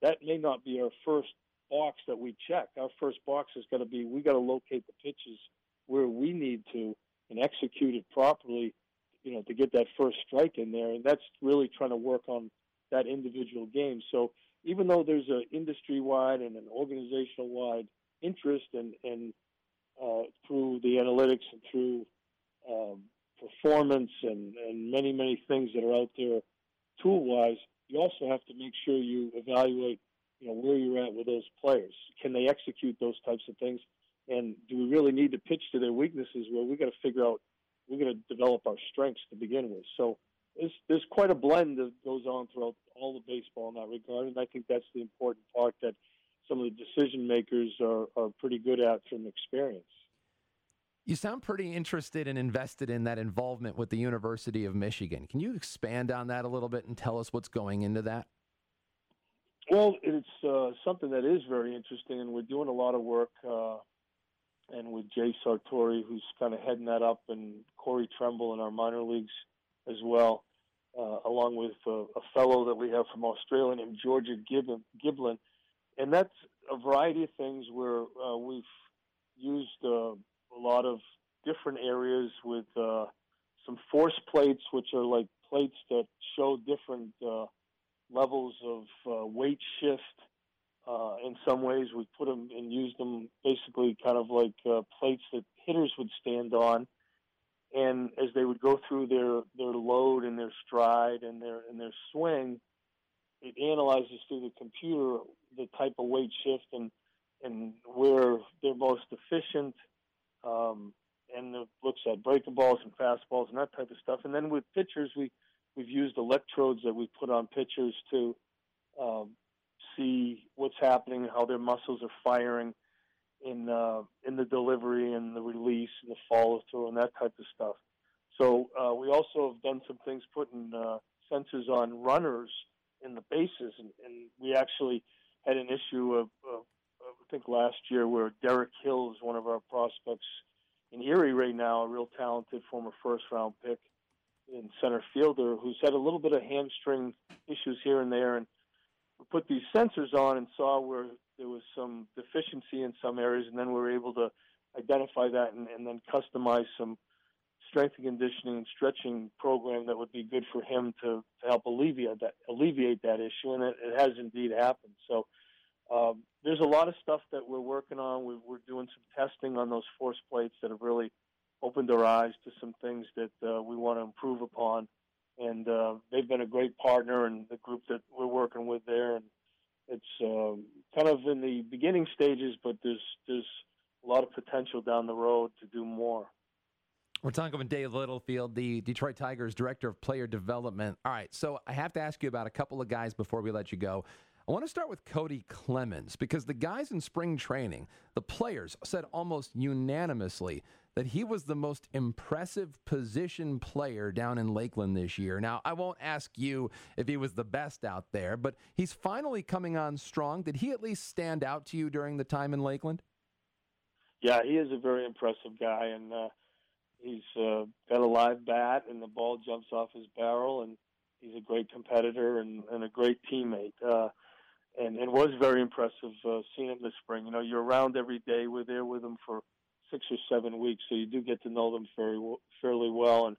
that may not be our first box that we check. Our first box is going to be we got to locate the pitches where we need to and execute it properly, you know, to get that first strike in there. And that's really trying to work on that individual game. So even though there's an industry wide and an organizational wide interest and, and uh, through the analytics and through um, performance and, and many, many things that are out there tool wise, you also have to make sure you evaluate you know where you're at with those players. Can they execute those types of things? And do we really need to pitch to their weaknesses? Where we got to figure out we're going to develop our strengths to begin with. So there's there's quite a blend that goes on throughout all the baseball in that regard, and I think that's the important part that some of the decision makers are, are pretty good at from experience. You sound pretty interested and invested in that involvement with the University of Michigan. Can you expand on that a little bit and tell us what's going into that? Well, it's uh, something that is very interesting, and we're doing a lot of work. Uh, and with Jay Sartori, who's kind of heading that up, and Corey Tremble in our minor leagues as well, uh, along with uh, a fellow that we have from Australia named Georgia Giblin. And that's a variety of things where uh, we've used uh, a lot of different areas with uh, some force plates, which are like plates that show different uh, levels of uh, weight shift. Uh, in some ways, we put them and used them basically kind of like uh, plates that hitters would stand on. And as they would go through their, their load and their stride and their and their swing, it analyzes through the computer the type of weight shift and and where they're most efficient um, and it looks at breaking balls and fastballs and that type of stuff. And then with pitchers, we we've used electrodes that we put on pitchers to um, see what's happening, how their muscles are firing in uh, in the delivery and the release and the follow through and that type of stuff. So uh, we also have done some things putting uh, sensors on runners in the bases, and, and we actually had an issue of, of think last year where Derek Hill is one of our prospects in Erie right now, a real talented former first round pick in center fielder who's had a little bit of hamstring issues here and there, and we put these sensors on and saw where there was some deficiency in some areas, and then we were able to identify that and, and then customize some strength and conditioning and stretching program that would be good for him to, to help alleviate that alleviate that issue, and it, it has indeed happened. So um, there's a lot of stuff that we're working on. We, are doing some testing on those force plates that have really opened our eyes to some things that uh, we want to improve upon. And uh, they've been a great partner and the group that we're working with there. And it's um, kind of in the beginning stages, but there's there's a lot of potential down the road to do more. We're talking with Dave Littlefield, the Detroit Tigers Director of Player Development. All right, so I have to ask you about a couple of guys before we let you go. I want to start with Kody Clemens because the guys in spring training, the players said almost unanimously that he was the most impressive position player down in Lakeland this year. Now, I won't ask you if he was the best out there, but he's finally coming on strong. Did he at least stand out to you during the time in Lakeland? Yeah, he is a very impressive guy, and uh, he's uh, got a live bat, and the ball jumps off his barrel, and he's a great competitor and, and a great teammate. Uh, and and was very impressive uh, seeing him this spring. You know, you're around every day. We're there with him for six or seven weeks, so you do get to know them very fairly well. And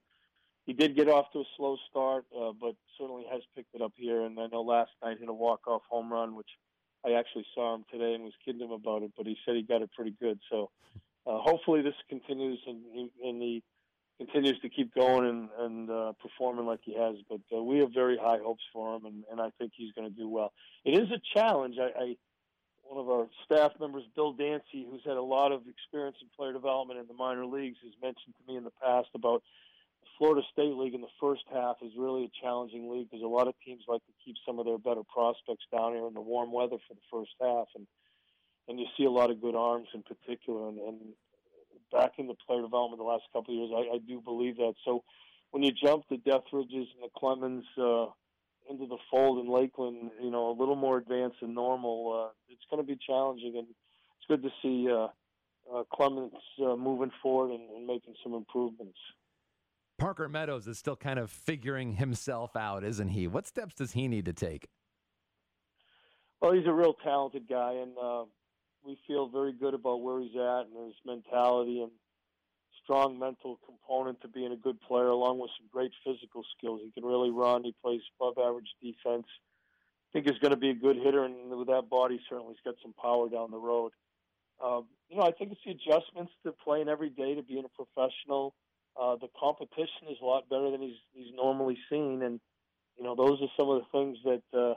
he did get off to a slow start, uh, but certainly has picked it up here. And I know last night hit a walk off home run, which I actually saw him today and was kidding him about it, but he said he got it pretty good. So uh, hopefully this continues and, and he continues to keep going and, and uh, performing like he has. But uh, we have very high hopes for him, and, and I think he's going to do well. It is a challenge. I, I one of our staff members, Bill Dancy, who's had a lot of experience in player development in the minor leagues, has mentioned to me in the past about the Florida State League in the first half is really a challenging league because a lot of teams like to keep some of their better prospects down here in the warm weather for the first half, and and you see a lot of good arms in particular, and, and back into player development the last couple of years. I, I do believe that. So when you jump the Deathridges and the Clemens uh, into the fold in Lakeland, you know, a little more advanced than normal, uh, it's going to be challenging. And it's good to see uh, uh, Clemens uh, moving forward and, and making some improvements. Parker Meadows is still kind of figuring himself out, isn't he? What steps does he need to take? Well, he's a real talented guy, and uh, we feel very good about where he's at and his mentality and strong mental component to being a good player, along with some great physical skills. He can really run. He plays above average defense. I think he's going to be a good hitter, and with that body, certainly he's got some power down the road. Um, you know, I think it's the adjustments to playing every day to being a professional. Uh, the competition is a lot better than he's he's normally seen, and you know those are some of the things that uh,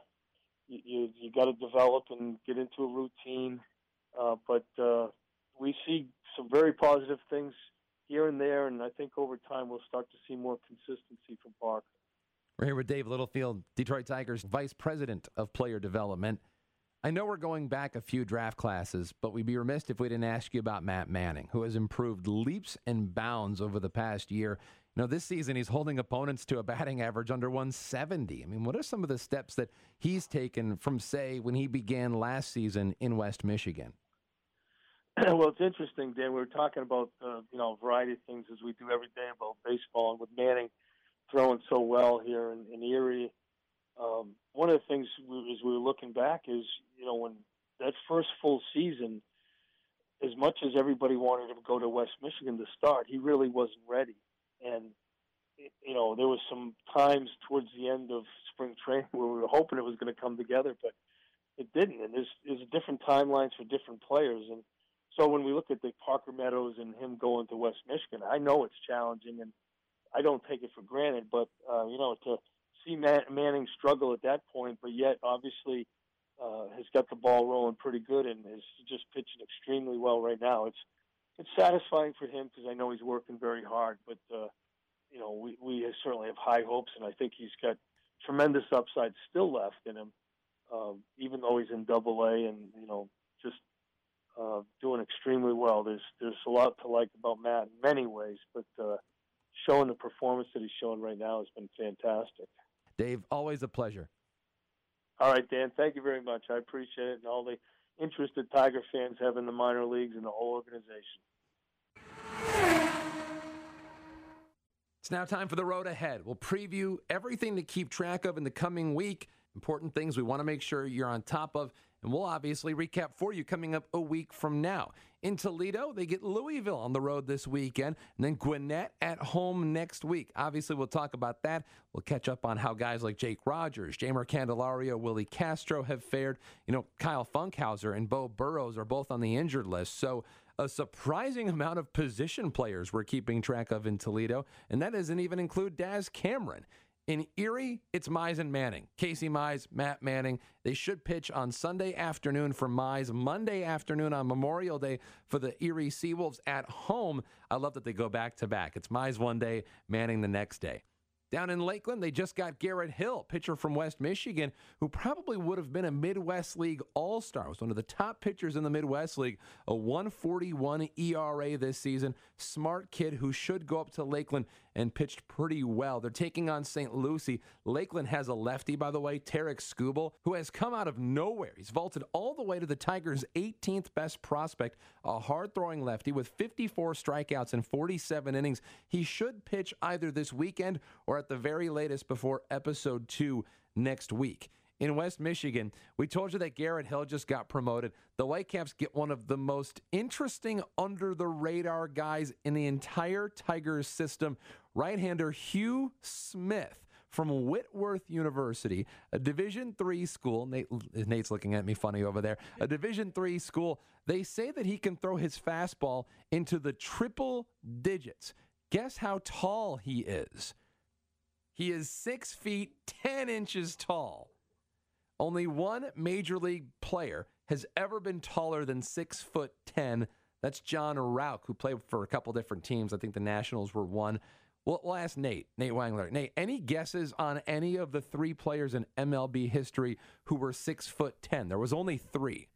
you you, you got to develop and get into a routine but uh, we see some very positive things here and there, and I think over time we'll start to see more consistency from Park. We're here with Dave Littlefield, Detroit Tigers Vice President of Player Development. I know we're going back a few draft classes, but we'd be remiss if we didn't ask you about Matt Manning, who has improved leaps and bounds over the past year. You know, this season he's holding opponents to a batting average under 170. I mean, what are some of the steps that he's taken from, say, when he began last season in West Michigan? well, it's interesting, Dan. We were talking about uh, you know a variety of things as we do every day about baseball, and with Manning throwing so well here in, in Erie. Um, one of the things we, as we were looking back is, you know, when that first full season, as much as everybody wanted him to go to West Michigan to start, he really wasn't ready. And, you know, there was some times towards the end of spring training where we were hoping it was going to come together, but it didn't. And there's, there's different timelines for different players. And so when we look at the Parker Meadows and him going to West Michigan, I know it's challenging and – I don't take it for granted. But uh, you know, to see Man- Manning struggle at that point, but yet obviously uh, has got the ball rolling pretty good and is just pitching extremely well right now. It's it's satisfying for him because I know he's working very hard. But uh, you know, we we certainly have high hopes, and I think he's got tremendous upside still left in him, um, even though he's in Double A and you know uh, doing extremely well. There's there's a lot to like about Matt in many ways, but uh, showing the performance that he's showing right now has been fantastic. Dave, always a pleasure. All right, Dan. Thank you very much. I appreciate it, and all the interest that Tiger fans have in the minor leagues and the whole organization. It's now time for the road ahead. We'll preview everything to keep track of in the coming week. Important things we want to make sure you're on top of and we'll obviously recap for you coming up a week from now. In Toledo, they get Louisville on the road this weekend, and then Gwinnett at home next week. Obviously, we'll talk about that. We'll catch up on how guys like Jake Rogers, Jeimer Candelario, Willi Castro have fared. You know, Kyle Funkhouser and Beau Burrows are both on the injured list. So, a surprising amount of position players we're keeping track of in Toledo, and that doesn't even include Daz Cameron. In Erie, it's Mize and Manning. Casey Mize, Matt Manning. They should pitch on Sunday afternoon for Mize, Monday afternoon on Memorial Day for the Erie Seawolves at home. I love that they go back to back. It's Mize one day, Manning the next day. Down in Lakeland, they just got Garrett Hill, pitcher from West Michigan, who probably would have been a Midwest League All Star. Was one of the top pitchers in the Midwest League, a 141 ERA this season. Smart kid who should go up to Lakeland and pitched pretty well. They're taking on St. Lucie. Lakeland has a lefty, by the way, Tarik Skubal, who has come out of nowhere. He's vaulted all the way to the Tigers' 18th best prospect, a hard throwing lefty with 54 strikeouts in 47 innings. He should pitch either this weekend or at the very latest before episode two next week in West Michigan. We told you that Garrett Hill just got promoted. The Whitecaps get one of the most interesting under the radar guys in the entire Tigers system, right hander Hugh Smith from Whitworth University, a Division three school. Nate, Nate's looking at me funny over there. A Division three school. They say that he can throw his fastball into the triple digits. Guess how tall he is? He is six feet ten inches tall. Only one major league player has ever been taller than six foot ten. That's Jon Rauch, who played for a couple different teams. I think the Nationals were one. Well, we'll ask Nate, Nate Wangler. Nate, any guesses on any of the three players in MLB history who were six foot ten? There was only three.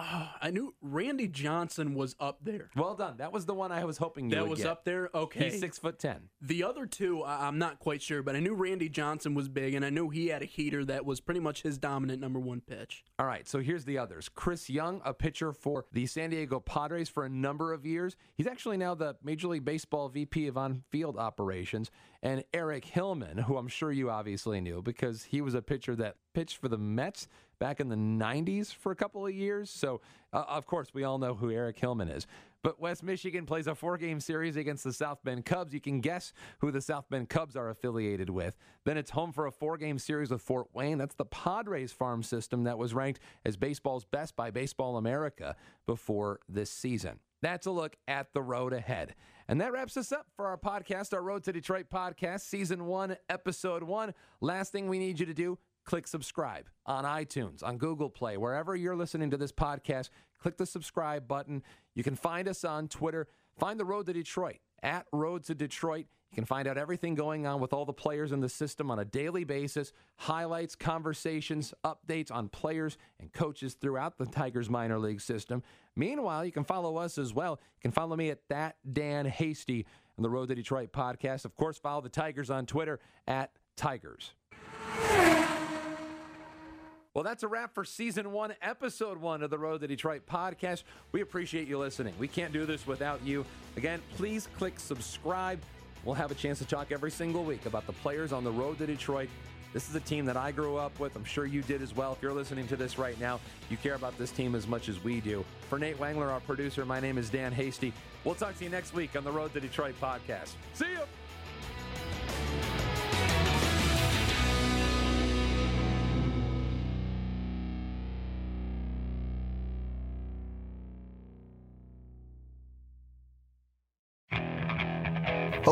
I knew Randy Johnson was up there. Well done. That was the one I was hoping you that was get. up there. Okay, He's six foot ten. The other two, I- I'm not quite sure, but I knew Randy Johnson was big, and I knew he had a heater that was pretty much his dominant number one pitch. All right, so here's the others. Chris Young, a pitcher for the San Diego Padres for a number of years. He's actually now the Major League Baseball VP of on field operations. And Eric Hillman, who I'm sure you obviously knew because he was a pitcher that pitched for the Mets back in the 90s for a couple of years. So, uh, of course, we all know who Eric Hillman is. But West Michigan plays a four game series against the South Bend Cubs. You can guess who the South Bend Cubs are affiliated with. Then it's home for a four game series with Fort Wayne. That's the Padres farm system that was ranked as baseball's best by Baseball America before this season. That's a look at the road ahead. And that wraps us up for our podcast, our Road to Detroit podcast, season one, episode one. Last thing we need you to do click subscribe on iTunes, on Google Play, wherever you're listening to this podcast. Click the subscribe button. You can find us on Twitter. Find the Road to Detroit at Road to Detroit. You can find out everything going on with all the players in the system on a daily basis, highlights, conversations, updates on players and coaches throughout the Tigers minor league system. Meanwhile, you can follow us as well. You can follow me at that Dan Hasty on the Road to Detroit podcast. Of course, follow the Tigers on Twitter at Tigers. Well, that's a wrap for season one, episode one of the Road to Detroit podcast. We appreciate you listening. We can't do this without you. Again, please click subscribe. We'll have a chance to talk every single week about the players on the road to Detroit. This is a team that I grew up with. I'm sure you did as well. If you're listening to this right now, you care about this team as much as we do. For Nate Wangler, our producer, my name is Dan Hasty. We'll talk to you next week on the Road to Detroit podcast. See you.